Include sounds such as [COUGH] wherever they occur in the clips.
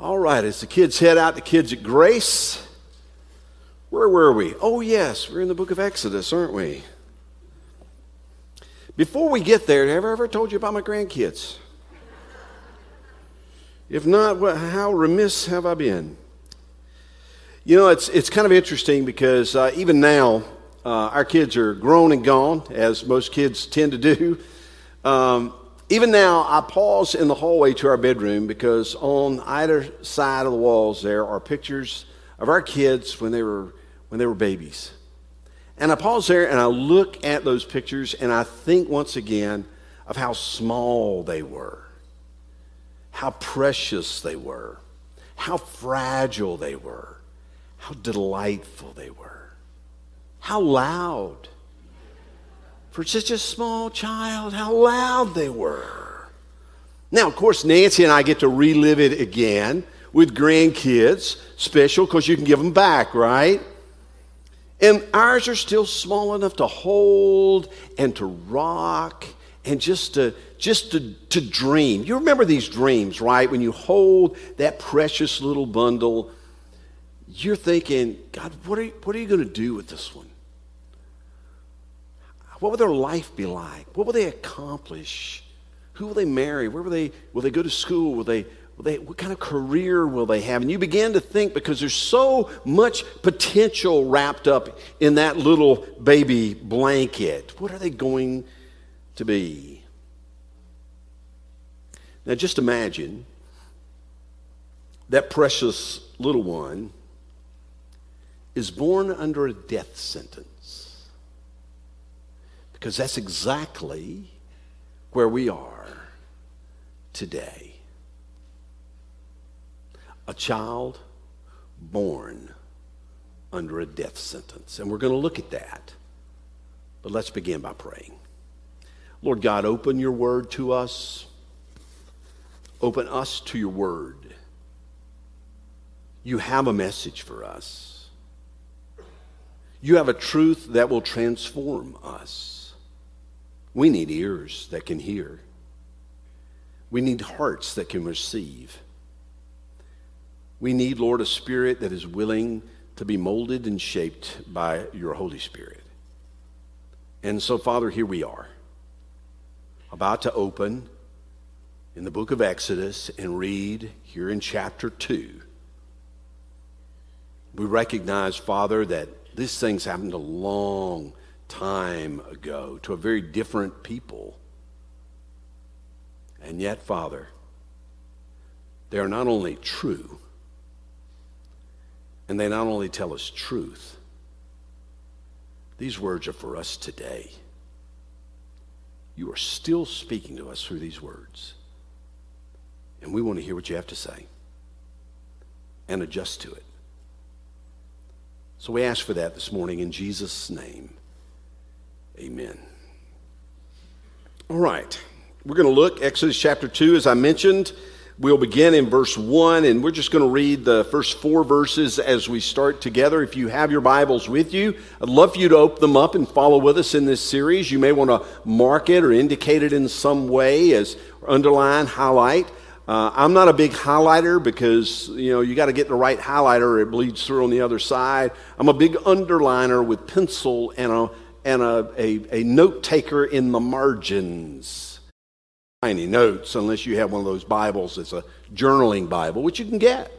All right, as the kids head out, the kids at Grace, where were we? Oh, yes, we're in the book of Exodus, aren't we? Before we get there, have I ever told you about my grandkids? If not, how remiss have I been? You know, it's, it's kind of interesting because uh, even now, uh, our kids are grown and gone, as most kids tend to do. Um, even now, I pause in the hallway to our bedroom because on either side of the walls there are pictures of our kids when they were, when they were babies. And I pause there and I look at those pictures and I think once again of how small they were, how precious they were, how fragile they were, how delightful they were, how loud for such a small child, how loud they were. Now, of course, Nancy and I get to relive it again with grandkids, special because you can give them back, right? And ours are still small enough to hold and to rock and just to just to, to dream. You remember these dreams, right? When you hold that precious little bundle, you're thinking, God, what are you, what are you going to do with this one? What will their life be like? What will they accomplish? Who will they marry? Where will they, will they go to school? Will they, will they, what kind of career will they have? And you begin to think because there's so much potential wrapped up in that little baby blanket. What are they going to be? Now, just imagine that precious little one is born under a death sentence. Because that's exactly where we are today. A child born under a death sentence. And we're going to look at that. But let's begin by praying. Lord God, open your word to us. Open us to your word. You have a message for us. You have a truth that will transform us. We need ears that can hear. We need hearts that can receive. We need, Lord, a spirit that is willing to be molded and shaped by your Holy Spirit. And so, Father, here we are, about to open in the book of Exodus and read here in chapter 2. We recognize, Father, that these things happened a long time ago to a very different people. And yet, Father, they are not only true, and they not only tell us truth, these words are for us today. You are still speaking to us through these words. And we want to hear what you have to say and adjust to it. So we ask for that this morning in Jesus' name. Amen. All right. We're going to look Exodus chapter 2 as I mentioned. We'll begin in verse 1 and we're just going to read the first 4 verses as we start together. If you have your Bibles with you, I'd love for you to open them up and follow with us in this series. You may want to mark it or indicate it in some way as underline, highlight. Uh, I'm not a big highlighter because you know you got to get the right highlighter or it bleeds through on the other side. I'm a big underliner with pencil and a and a, a, a note taker in the margins. Tiny notes, unless you have one of those Bibles that's a journaling Bible, which you can get.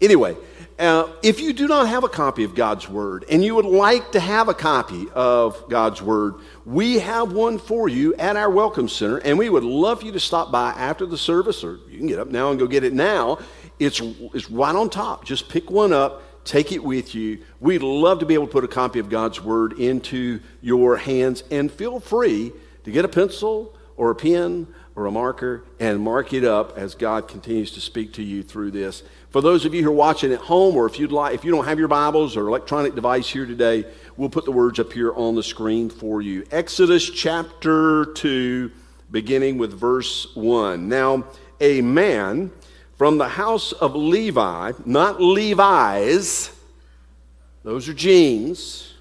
Anyway, uh, if you do not have a copy of God's Word and you would like to have a copy of God's Word, we have one for you at our Welcome Center, and we would love you to stop by after the service, or you can get up now and go get it now. It's, it's right on top. Just pick one up Take it with you. We'd love to be able to put a copy of God's Word into your hands. And feel free to get a pencil or a pen or a marker and mark it up as God continues to speak to you through this. For those of you who are watching at home, or if you'd like, if you don't have your Bibles or electronic device here today, we'll put the words up here on the screen for you. Exodus chapter 2, beginning with verse 1. Now, a man from the house of Levi, not Levi's, those are jeans,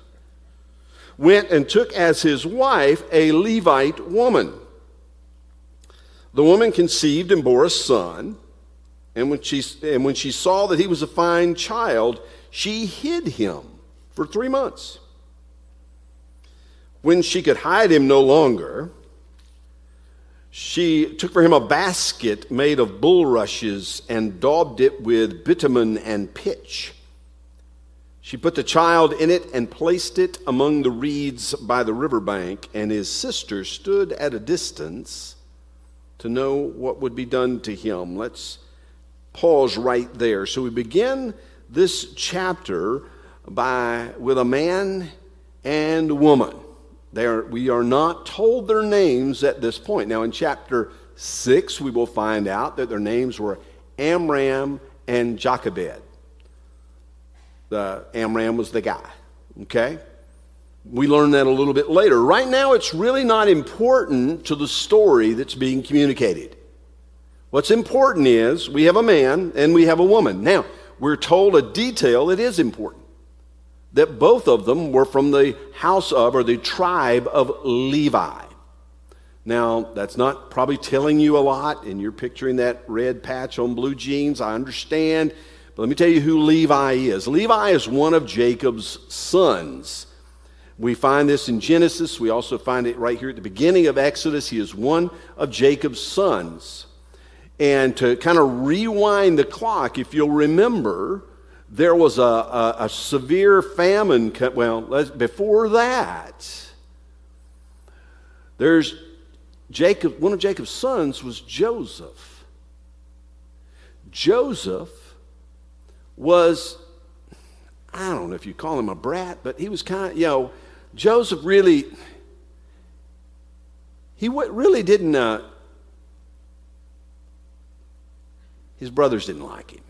went and took as his wife a Levite woman. The woman conceived and bore a son, And when, she, and when she saw that he was a fine child, she hid him for three months. When she could hide him no longer, she took for him a basket made of bulrushes and daubed it with bitumen and pitch. She put the child in it and placed it among the reeds by the river bank, and his sister stood at a distance to know what would be done to him. Let's pause right there. So we begin this chapter by with a man and woman. They are, we are not told their names at this point. Now, in chapter 6, we will find out that their names were Amram and Jochebed. The Amram was the guy, okay? We learn that a little bit later. Right now, it's really not important to the story that's being communicated. What's important is we have a man and we have a woman. Now, we're told a detail that is important that both of them were from the house of or the tribe of Levi. Now, that's not probably telling you a lot, and you're picturing that red patch on blue jeans. I understand. But let me tell you who Levi is. Levi is one of Jacob's sons. We find this in Genesis. We also find it right here at the beginning of Exodus. He is one of Jacob's sons. And to kind of rewind the clock, if you'll remember, there was a, a, a severe famine. Well, before that, there's Jacob, one of Jacob's sons was Joseph. Joseph was, I don't know if you call him a brat, but he was kind of, you know, Joseph really, he really didn't, uh, his brothers didn't like him.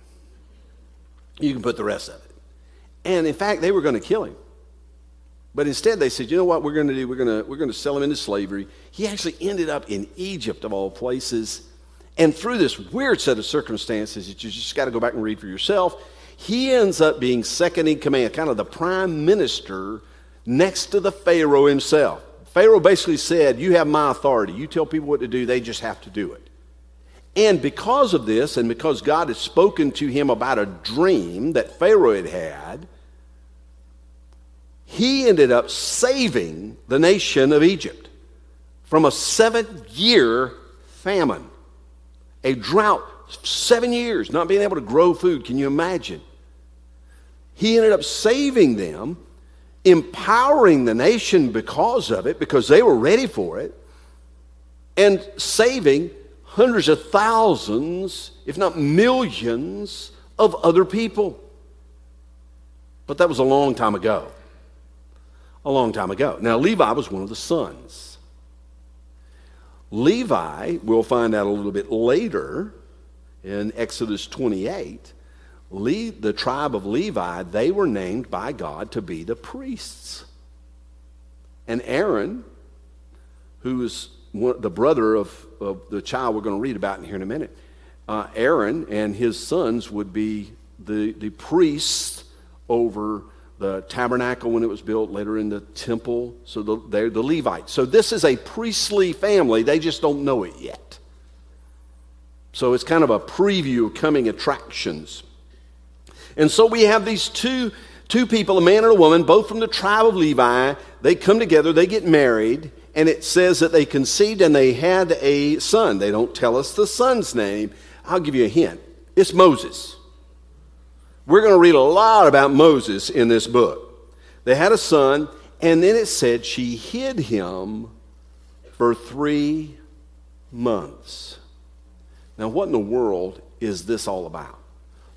You can put the rest of it. And in fact, they were going to kill him. But instead, they said, you know what we're going to do? We're going to, we're going to sell him into slavery. He actually ended up in Egypt, of all places. And through this weird set of circumstances that you just got to go back and read for yourself, he ends up being second in command, kind of the prime minister next to the Pharaoh himself. Pharaoh basically said, You have my authority. You tell people what to do, they just have to do it. And because of this, and because God had spoken to him about a dream that Pharaoh had had, he ended up saving the nation of Egypt from a seven year famine, a drought, seven years, not being able to grow food. Can you imagine? He ended up saving them, empowering the nation because of it, because they were ready for it, and saving hundreds of thousands, if not millions, of other people. But that was a long time ago. A long time ago. Now, Levi was one of the sons. Levi, we'll find out a little bit later in Exodus 28, Le- the tribe of Levi, they were named by God to be the priests. And Aaron, who is the brother of, of the child we're going to read about in here in a minute, uh, Aaron and his sons would be the, the priests over the tabernacle when it was built, later in the temple. So the, they're the Levites. So this is a priestly family. They just don't know it yet. So it's kind of a preview of coming attractions. And so we have these two, two people, a man and a woman, both from the tribe of Levi. They come together, they get married, and it says that they conceived and they had a son. They don't tell us the son's name. I'll give you a hint it's Moses. We're going to read a lot about Moses in this book. They had a son, and then it said she hid him for three months. Now, what in the world is this all about?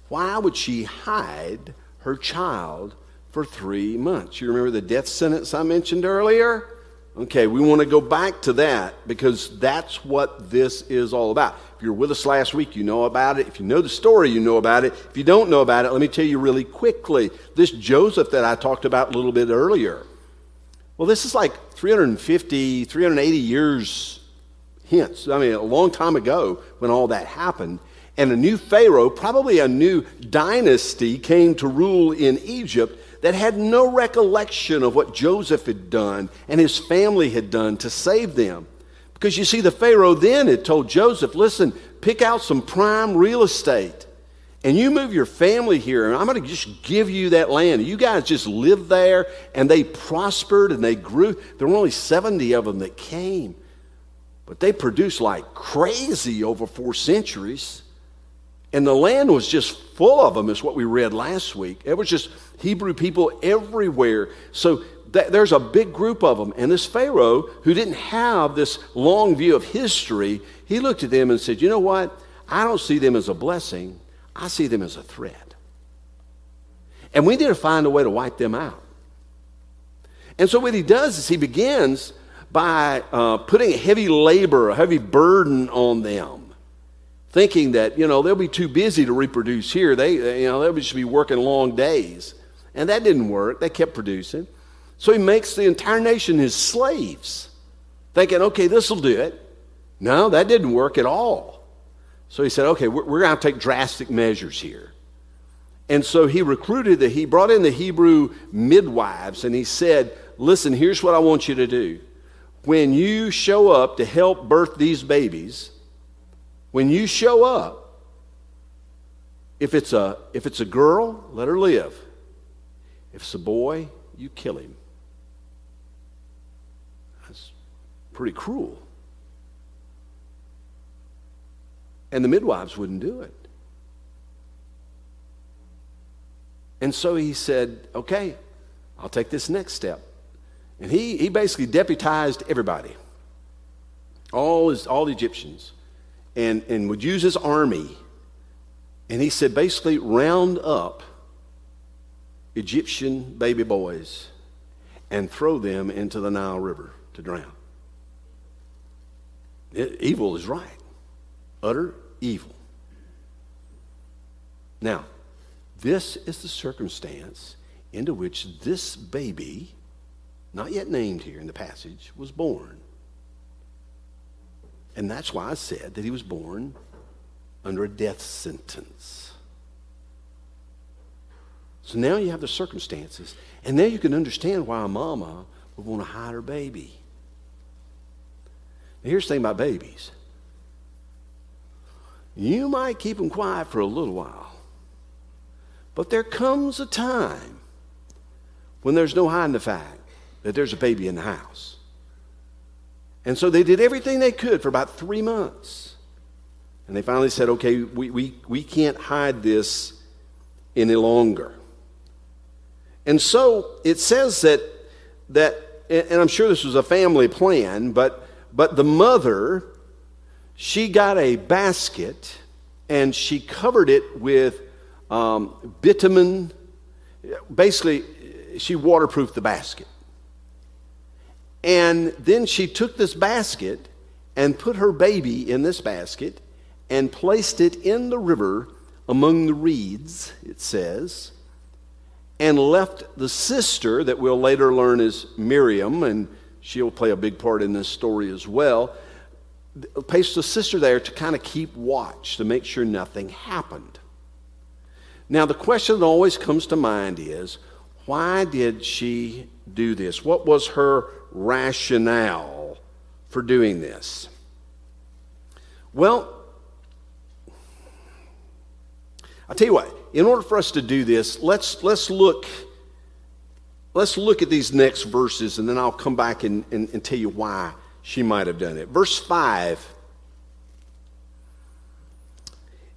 Why would she hide her child for three months? You remember the death sentence I mentioned earlier? Okay, we want to go back to that because that's what this is all about. If you're with us last week, you know about it. If you know the story, you know about it. If you don't know about it, let me tell you really quickly. This Joseph that I talked about a little bit earlier, well, this is like 350, 380 years hence. I mean, a long time ago when all that happened. And a new Pharaoh, probably a new dynasty, came to rule in Egypt that had no recollection of what Joseph had done and his family had done to save them. Because you see, the Pharaoh then had told Joseph, listen, pick out some prime real estate and you move your family here, and I'm going to just give you that land. You guys just lived there, and they prospered and they grew. There were only 70 of them that came, but they produced like crazy over four centuries. And the land was just full of them, is what we read last week. It was just Hebrew people everywhere. So th- there's a big group of them. And this Pharaoh, who didn't have this long view of history, he looked at them and said, You know what? I don't see them as a blessing. I see them as a threat. And we need to find a way to wipe them out. And so what he does is he begins by uh, putting a heavy labor, a heavy burden on them, thinking that, you know, they'll be too busy to reproduce here. They, you know, they'll just be working long days. And that didn't work. They kept producing. So he makes the entire nation his slaves, thinking, okay, this will do it. No, that didn't work at all. So he said, okay, we're, we're going to take drastic measures here. And so he recruited the, he brought in the Hebrew midwives and he said, listen, here's what I want you to do. When you show up to help birth these babies, when you show up, if it's a, if it's a girl, let her live. If it's a boy, you kill him. That's pretty cruel. And the midwives wouldn't do it. And so he said, okay, I'll take this next step. And he, he basically deputized everybody, all, his, all the Egyptians, and, and would use his army. And he said, basically, round up Egyptian baby boys and throw them into the Nile River to drown. It, evil is right utter evil. Now, this is the circumstance into which this baby, not yet named here in the passage, was born. And that's why I said that he was born under a death sentence. So now you have the circumstances, and now you can understand why a mama would want to hide her baby. Now, here's the thing about babies you might keep them quiet for a little while. But there comes a time when there's no hiding the fact that there's a baby in the house. And so they did everything they could for about three months. And they finally said, okay, we, we, we can't hide this any longer. And so it says that, that and I'm sure this was a family plan, but, but the mother she got a basket and she covered it with um, bitumen. Basically, she waterproofed the basket. And then she took this basket and put her baby in this basket and placed it in the river among the reeds, it says, and left the sister that we'll later learn is Miriam, and she'll play a big part in this story as well placed the sister there to kind of keep watch to make sure nothing happened. Now, the question that always comes to mind is why did she do this? What was her rationale for doing this? Well, I'll tell you what, in order for us to do this, let's, let's look. Let's look at these next verses and then I'll come back and, and, and tell you why she might have done it. Verse 5,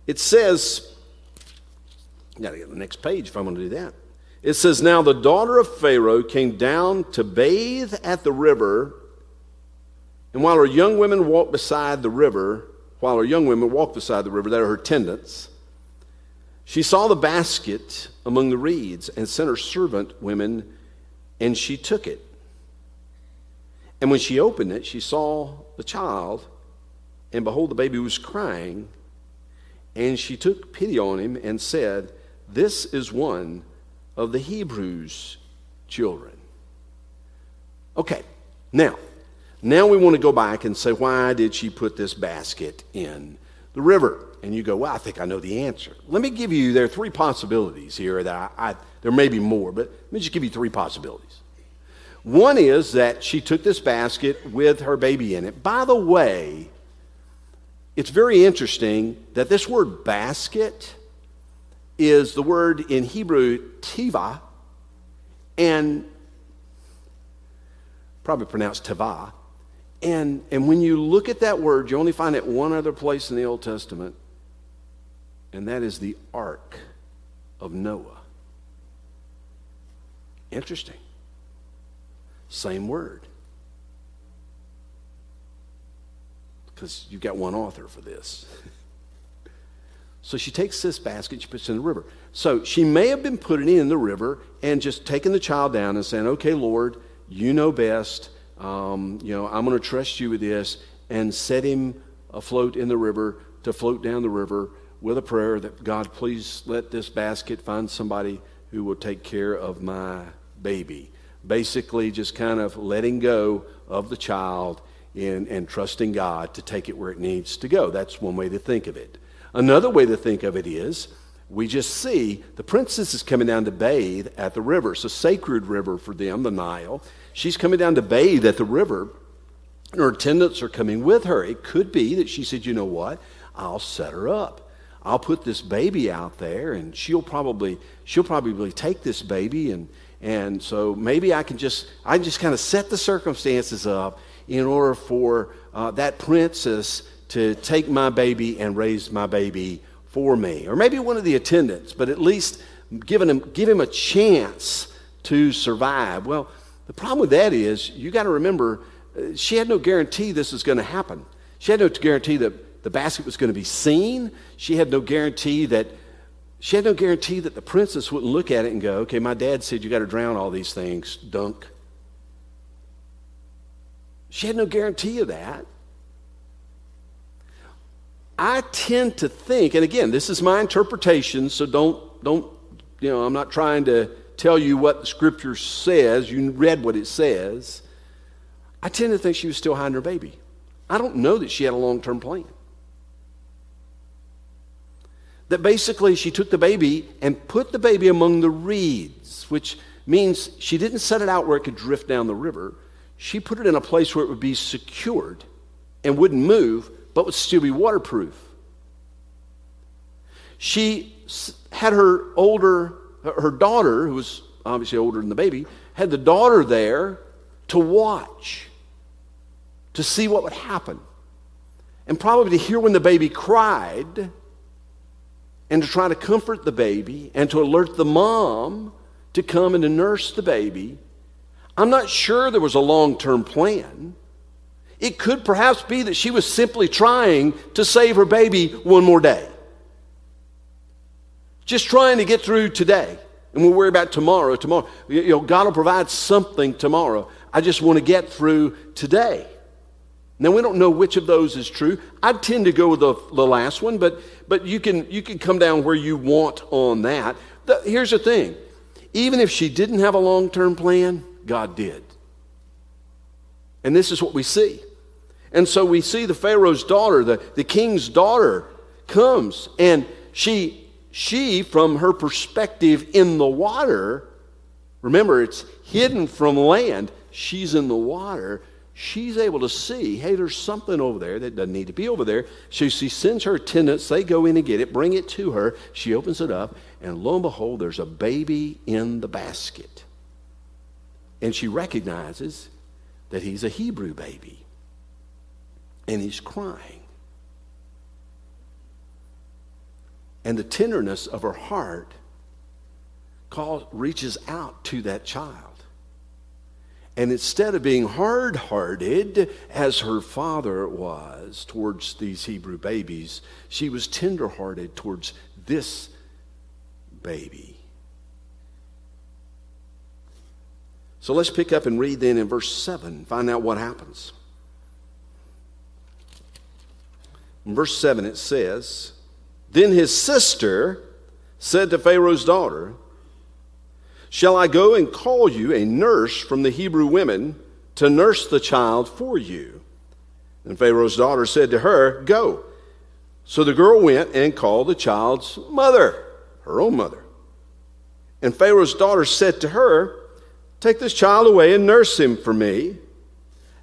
it says, I got to get the next page if I'm going to do that. It says, Now the daughter of Pharaoh came down to bathe at the river, and while her young women walked beside the river, while her young women walked beside the river, that are her attendants, she saw the basket among the reeds and sent her servant women, and she took it. And when she opened it, she saw the child, and behold, the baby was crying. And she took pity on him and said, This is one of the Hebrews' children. Okay, now, now we want to go back and say, why did she put this basket in the river? And you go, well, I think I know the answer. Let me give you, there are three possibilities here that I, I there may be more, but let me just give you three possibilities. One is that she took this basket with her baby in it. By the way, it's very interesting that this word basket is the word in Hebrew tiva, and probably pronounced tava. And, and when you look at that word, you only find it one other place in the Old Testament, and that is the ark of Noah. Interesting. Same word. Because you've got one author for this. [LAUGHS] so she takes this basket, she puts it in the river. So she may have been putting it in the river and just taking the child down and saying, Okay, Lord, you know best. Um, you know, I'm going to trust you with this and set him afloat in the river to float down the river with a prayer that God, please let this basket find somebody who will take care of my baby. Basically, just kind of letting go of the child in, and trusting God to take it where it needs to go. That's one way to think of it. Another way to think of it is we just see the princess is coming down to bathe at the river. It's a sacred river for them, the Nile. She's coming down to bathe at the river. and Her attendants are coming with her. It could be that she said, You know what? I'll set her up. I'll put this baby out there and she'll probably she'll probably take this baby and and so maybe I can just I just kind of set the circumstances up in order for uh, that princess to take my baby and raise my baby for me or maybe one of the attendants but at least giving him give him a chance to survive well the problem with that is you got to remember uh, she had no guarantee this was going to happen she had no guarantee that the basket was going to be seen she had no guarantee that she had no guarantee that the princess wouldn't look at it and go, okay, my dad said you got to drown all these things, dunk. She had no guarantee of that. I tend to think, and again, this is my interpretation, so don't, don't, you know, I'm not trying to tell you what the scripture says. You read what it says. I tend to think she was still hiding her baby. I don't know that she had a long term plan that basically she took the baby and put the baby among the reeds, which means she didn't set it out where it could drift down the river. She put it in a place where it would be secured and wouldn't move, but would still be waterproof. She had her older, her daughter, who was obviously older than the baby, had the daughter there to watch, to see what would happen, and probably to hear when the baby cried and to try to comfort the baby and to alert the mom to come and to nurse the baby. I'm not sure there was a long term plan. It could perhaps be that she was simply trying to save her baby one more day. Just trying to get through today. And we'll worry about tomorrow. Tomorrow, you know, God will provide something tomorrow. I just want to get through today. Now, we don't know which of those is true. I tend to go with the, the last one, but, but you, can, you can come down where you want on that. The, here's the thing even if she didn't have a long term plan, God did. And this is what we see. And so we see the Pharaoh's daughter, the, the king's daughter, comes, and she, she, from her perspective in the water, remember it's hidden from land, she's in the water she's able to see, hey, there's something over there that doesn't need to be over there. So she sends her attendants, they go in and get it, bring it to her. She opens it up, and lo and behold, there's a baby in the basket. And she recognizes that he's a Hebrew baby, and he's crying. And the tenderness of her heart calls, reaches out to that child. And instead of being hard hearted as her father was towards these Hebrew babies, she was tender hearted towards this baby. So let's pick up and read then in verse 7, find out what happens. In verse 7, it says, Then his sister said to Pharaoh's daughter, Shall I go and call you a nurse from the Hebrew women to nurse the child for you? And Pharaoh's daughter said to her, Go. So the girl went and called the child's mother, her own mother. And Pharaoh's daughter said to her, Take this child away and nurse him for me,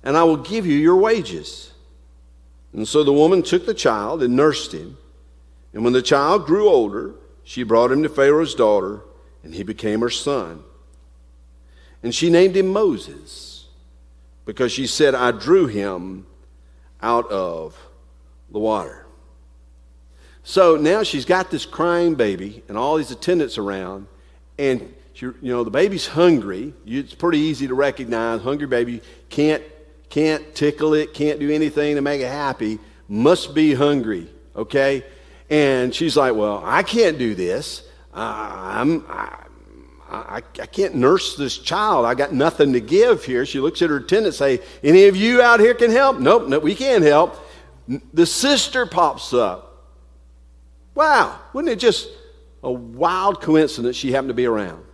and I will give you your wages. And so the woman took the child and nursed him. And when the child grew older, she brought him to Pharaoh's daughter, and he became her son. And she named him Moses, because she said, I drew him out of the water. So now she's got this crying baby and all these attendants around, and she, you know the baby's hungry. It's pretty easy to recognize. Hungry baby can't can't tickle it, can't do anything to make it happy. Must be hungry, okay? And she's like, "Well, I can't do this. I'm I, I, I, can't nurse this child. I got nothing to give here." She looks at her attendant, say, "Any of you out here can help?" Nope, no, we can't help. The sister pops up. Wow, wouldn't it just a wild coincidence she happened to be around?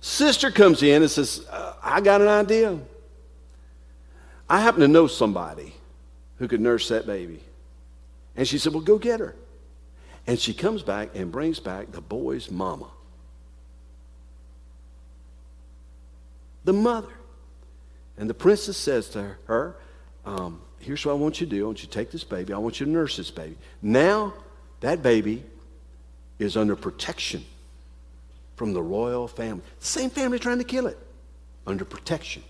Sister comes in and says, uh, I got an idea. I happen to know somebody who could nurse that baby. And she said, Well, go get her. And she comes back and brings back the boy's mama. The mother. And the princess says to her, um, Here's what I want you to do. I want you to take this baby. I want you to nurse this baby. Now, that baby is under protection from the royal family. The same family trying to kill it, under protection.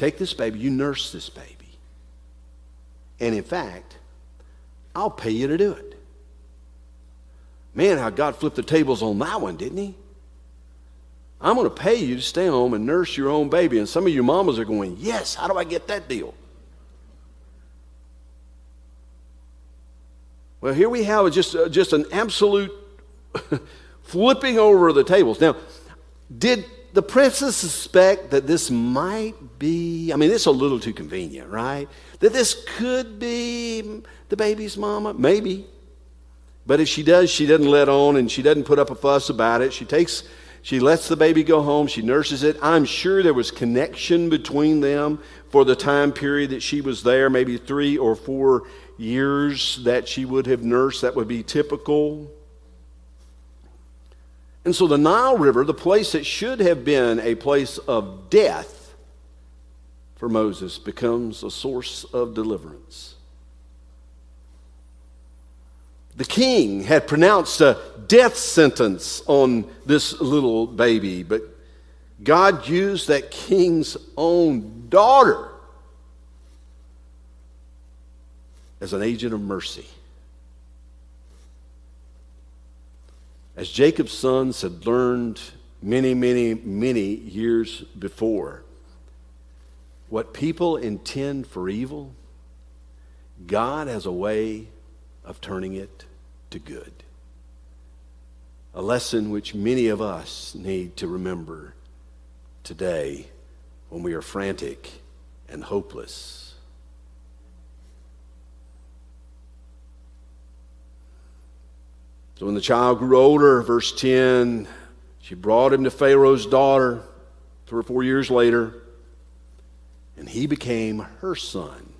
Take this baby, you nurse this baby. And in fact, I'll pay you to do it. Man, how God flipped the tables on that one, didn't he? I'm going to pay you to stay home and nurse your own baby. And some of you mamas are going, Yes, how do I get that deal? Well, here we have just, uh, just an absolute [LAUGHS] flipping over the tables. Now, did the princess suspect that this might be, I mean, it's a little too convenient, right? That this could be the baby's mama? Maybe. But if she does, she doesn't let on and she doesn't put up a fuss about it. She takes, she lets the baby go home, she nurses it. I'm sure there was connection between them for the time period that she was there, maybe three or four years that she would have nursed. That would be typical. And so the Nile River, the place that should have been a place of death for Moses, becomes a source of deliverance. The king had pronounced a death sentence on this little baby, but God used that king's own daughter as an agent of mercy. As Jacob's sons had learned many, many, many years before, what people intend for evil, God has a way of turning it to good. A lesson which many of us need to remember today when we are frantic and hopeless. So when the child grew older, verse 10, she brought him to Pharaoh's daughter three or four years later, and he became her son.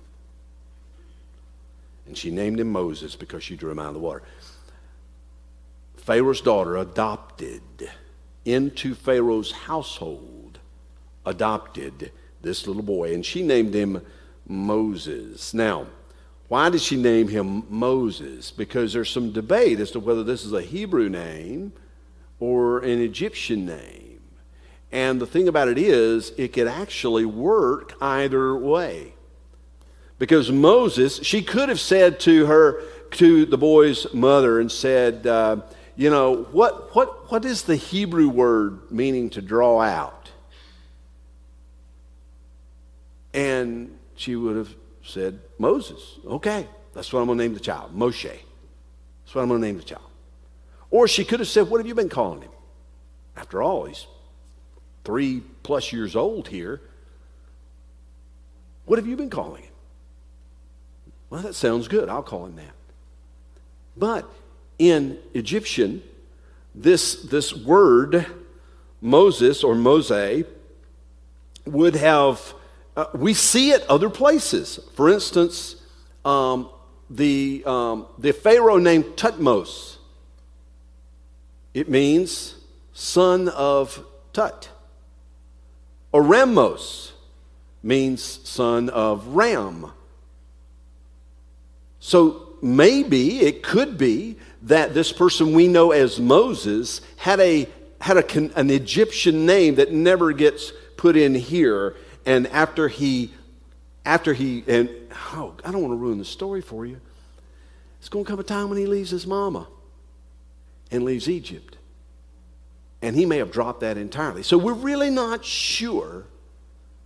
And she named him Moses because she drew him out of the water. Pharaoh's daughter adopted into Pharaoh's household, adopted this little boy, and she named him Moses. Now, why did she name him Moses? Because there's some debate as to whether this is a Hebrew name or an Egyptian name. And the thing about it is, it could actually work either way. Because Moses, she could have said to her, to the boy's mother, and said, uh, you know, what, what, what is the Hebrew word meaning to draw out? And she would have said, Moses. Okay, that's what I'm going to name the child. Moshe. That's what I'm going to name the child. Or she could have said, What have you been calling him? After all, he's three plus years old here. What have you been calling him? Well, that sounds good. I'll call him that. But in Egyptian, this, this word, Moses or Mose, would have uh, we see it other places. For instance, um, the, um, the Pharaoh named Thutmose. It means son of Tut. Oremos means son of Ram. So maybe it could be that this person we know as Moses had a had a, an Egyptian name that never gets put in here. And after he, after he, and oh, I don't want to ruin the story for you. It's going to come a time when he leaves his mama and leaves Egypt. And he may have dropped that entirely. So we're really not sure,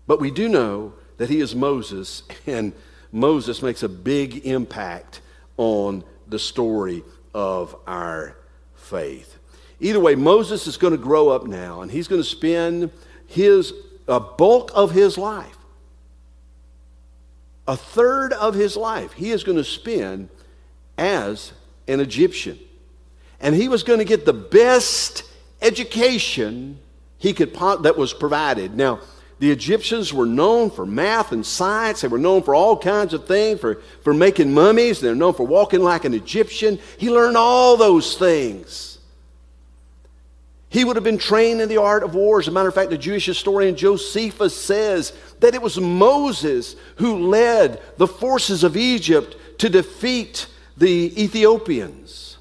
but we do know that he is Moses, [LAUGHS] and Moses makes a big impact on the story of our faith. Either way, Moses is going to grow up now, and he's going to spend his a bulk of his life, a third of his life, he is going to spend as an Egyptian. And he was going to get the best education he could that was provided. Now, the Egyptians were known for math and science. They were known for all kinds of things, for, for making mummies. They're known for walking like an Egyptian. He learned all those things. He would have been trained in the art of war. As a matter of fact, the Jewish historian Josephus says that it was Moses who led the forces of Egypt to defeat the Ethiopians.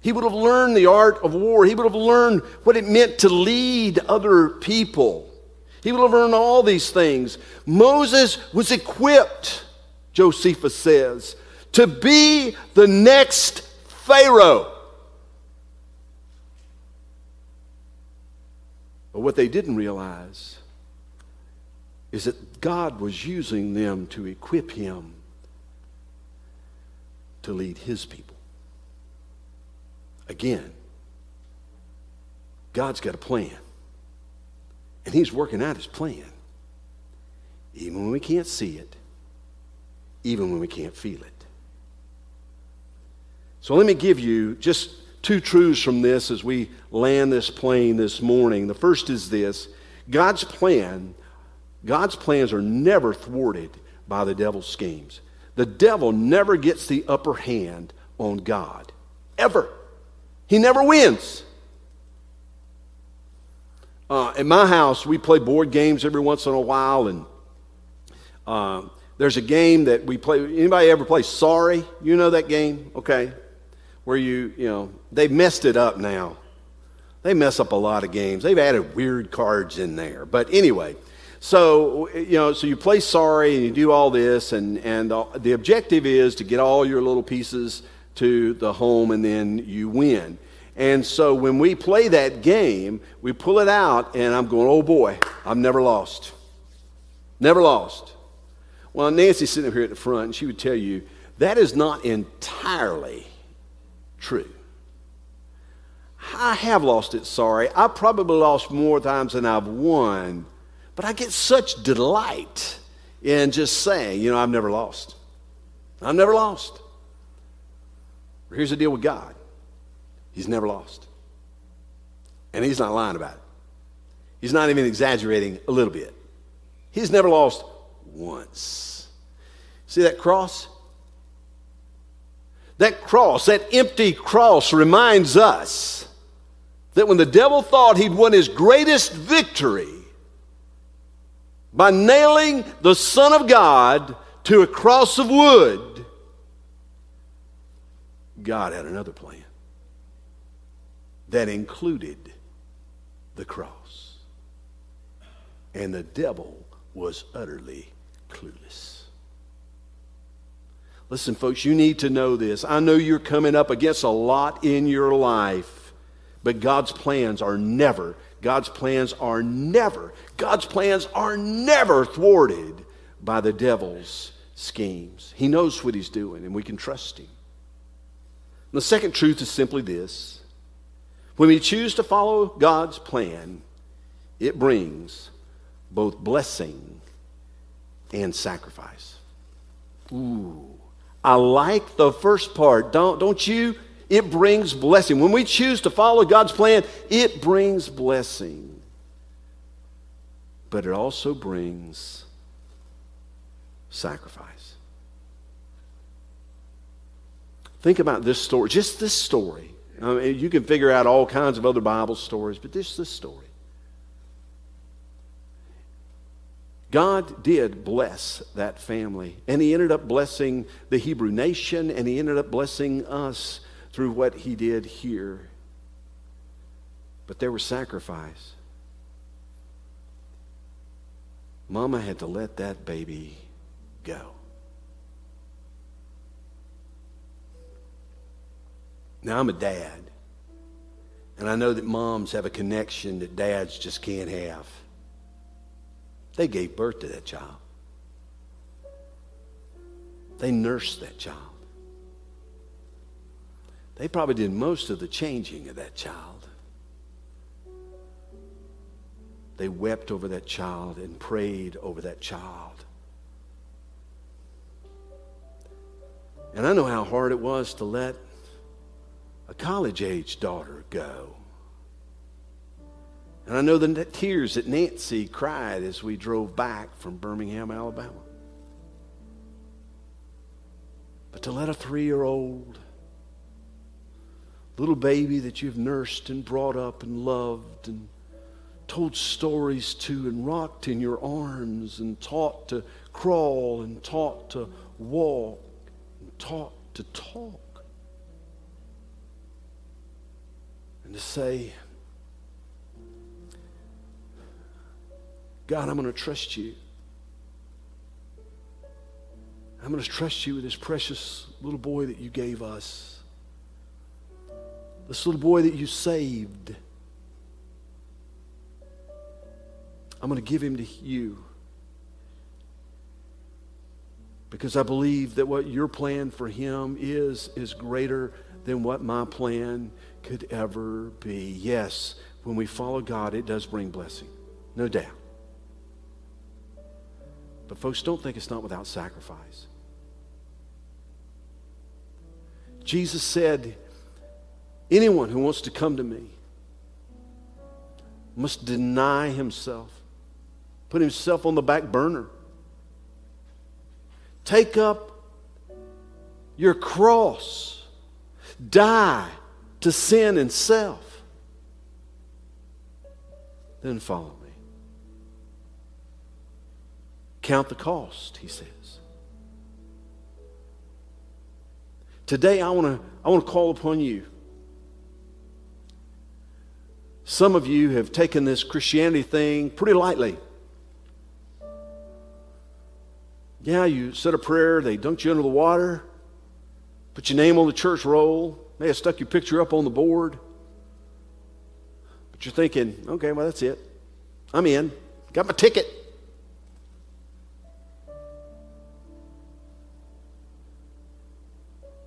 He would have learned the art of war. He would have learned what it meant to lead other people. He would have learned all these things. Moses was equipped, Josephus says, to be the next Pharaoh. But what they didn't realize is that God was using them to equip him to lead his people. Again, God's got a plan. And he's working out his plan. Even when we can't see it, even when we can't feel it. So let me give you just two truths from this as we land this plane this morning. The first is this God's plan, God's plans are never thwarted by the devil's schemes. The devil never gets the upper hand on God, ever. He never wins. Uh, in my house, we play board games every once in a while, and uh, there's a game that we play. Anybody ever play Sorry? You know that game? Okay where you, you know, they've messed it up now. They mess up a lot of games. They've added weird cards in there. But anyway, so, you know, so you play sorry and you do all this, and, and the, the objective is to get all your little pieces to the home and then you win. And so when we play that game, we pull it out, and I'm going, oh boy, I've never lost. Never lost. Well, Nancy's sitting up here at the front, and she would tell you that is not entirely true. I have lost it, sorry. I probably lost more times than I've won, but I get such delight in just saying, you know, I've never lost. I've never lost. Here's the deal with God He's never lost. And He's not lying about it. He's not even exaggerating a little bit. He's never lost once. See that cross? That cross, that empty cross, reminds us that when the devil thought he'd won his greatest victory by nailing the Son of God to a cross of wood, God had another plan that included the cross. And the devil was utterly clueless. Listen, folks, you need to know this. I know you're coming up against a lot in your life, but God's plans are never, God's plans are never, God's plans are never thwarted by the devil's schemes. He knows what he's doing, and we can trust him. The second truth is simply this when we choose to follow God's plan, it brings both blessing and sacrifice. Ooh. I like the first part, don't, don't you? It brings blessing. When we choose to follow God's plan, it brings blessing. But it also brings sacrifice. Think about this story, just this story. I mean, you can figure out all kinds of other Bible stories, but this this story. God did bless that family. And He ended up blessing the Hebrew nation, and He ended up blessing us through what He did here. But there was sacrifice. Mama had to let that baby go. Now, I'm a dad, and I know that moms have a connection that dads just can't have. They gave birth to that child. They nursed that child. They probably did most of the changing of that child. They wept over that child and prayed over that child. And I know how hard it was to let a college age daughter go. And I know the tears that Nancy cried as we drove back from Birmingham, Alabama. But to let a three year old little baby that you've nursed and brought up and loved and told stories to and rocked in your arms and taught to crawl and taught to walk and taught to talk and to say, God, I'm going to trust you. I'm going to trust you with this precious little boy that you gave us. This little boy that you saved. I'm going to give him to you. Because I believe that what your plan for him is, is greater than what my plan could ever be. Yes, when we follow God, it does bring blessing, no doubt. But, folks, don't think it's not without sacrifice. Jesus said, Anyone who wants to come to me must deny himself, put himself on the back burner, take up your cross, die to sin and self, then follow Count the cost, he says. Today, I want to I want to call upon you. Some of you have taken this Christianity thing pretty lightly. Yeah, you said a prayer, they dunked you under the water, put your name on the church roll, may have stuck your picture up on the board. But you're thinking, okay, well, that's it. I'm in. Got my ticket.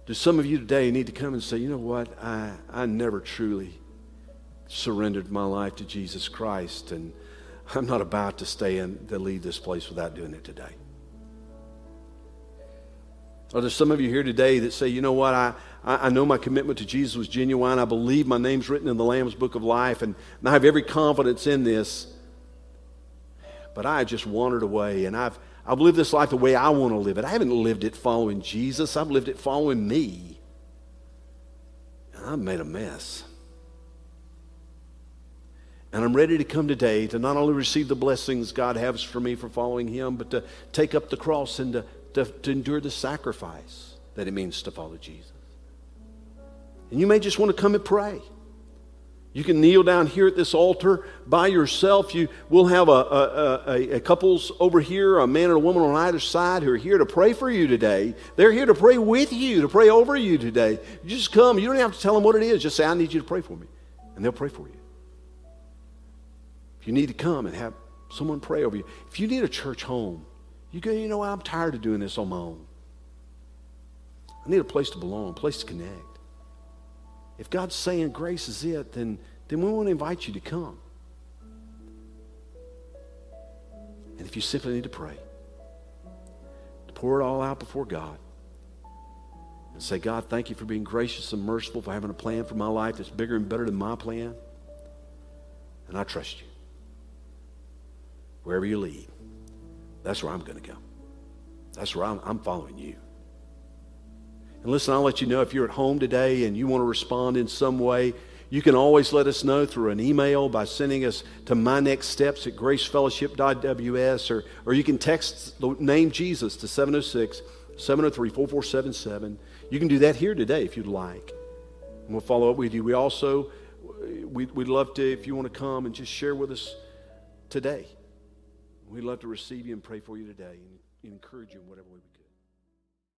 Do some of you today need to come and say, you know what? I, I never truly surrendered my life to Jesus Christ, and I'm not about to stay and to leave this place without doing it today. Are there some of you here today that say, you know what, I, I, know my commitment to Jesus was genuine. I believe my name's written in the Lamb's Book of Life, and I have every confidence in this. But I just wandered away, and I've, I've lived this life the way I want to live it. I haven't lived it following Jesus, I've lived it following me. And I've made a mess. And I'm ready to come today to not only receive the blessings God has for me for following Him, but to take up the cross and to, to, to endure the sacrifice that it means to follow Jesus. And you may just want to come and pray. You can kneel down here at this altar by yourself. You, we'll have a, a, a, a, couples over here, a man and a woman on either side who are here to pray for you today. They're here to pray with you, to pray over you today. You just come. You don't have to tell them what it is. Just say, I need you to pray for me. And they'll pray for you. If you need to come and have someone pray over you, if you need a church home, you go, you know? I'm tired of doing this on my own. I need a place to belong, a place to connect. If God's saying grace is it, then, then we want to invite you to come. And if you simply need to pray, to pour it all out before God and say, God, thank you for being gracious and merciful, for having a plan for my life that's bigger and better than my plan. And I trust you. Wherever you lead, that's where I'm going to go. That's where I'm, I'm following you. And listen, I'll let you know if you're at home today and you want to respond in some way, You can always let us know through an email by sending us to my next steps at gracefellowship.ws or, or you can text the name Jesus to 706 703 4477. You can do that here today if you'd like. And we'll follow up with you. We also, we'd, we'd love to, if you want to come and just share with us today. We'd love to receive you and pray for you today and encourage you in whatever way we can.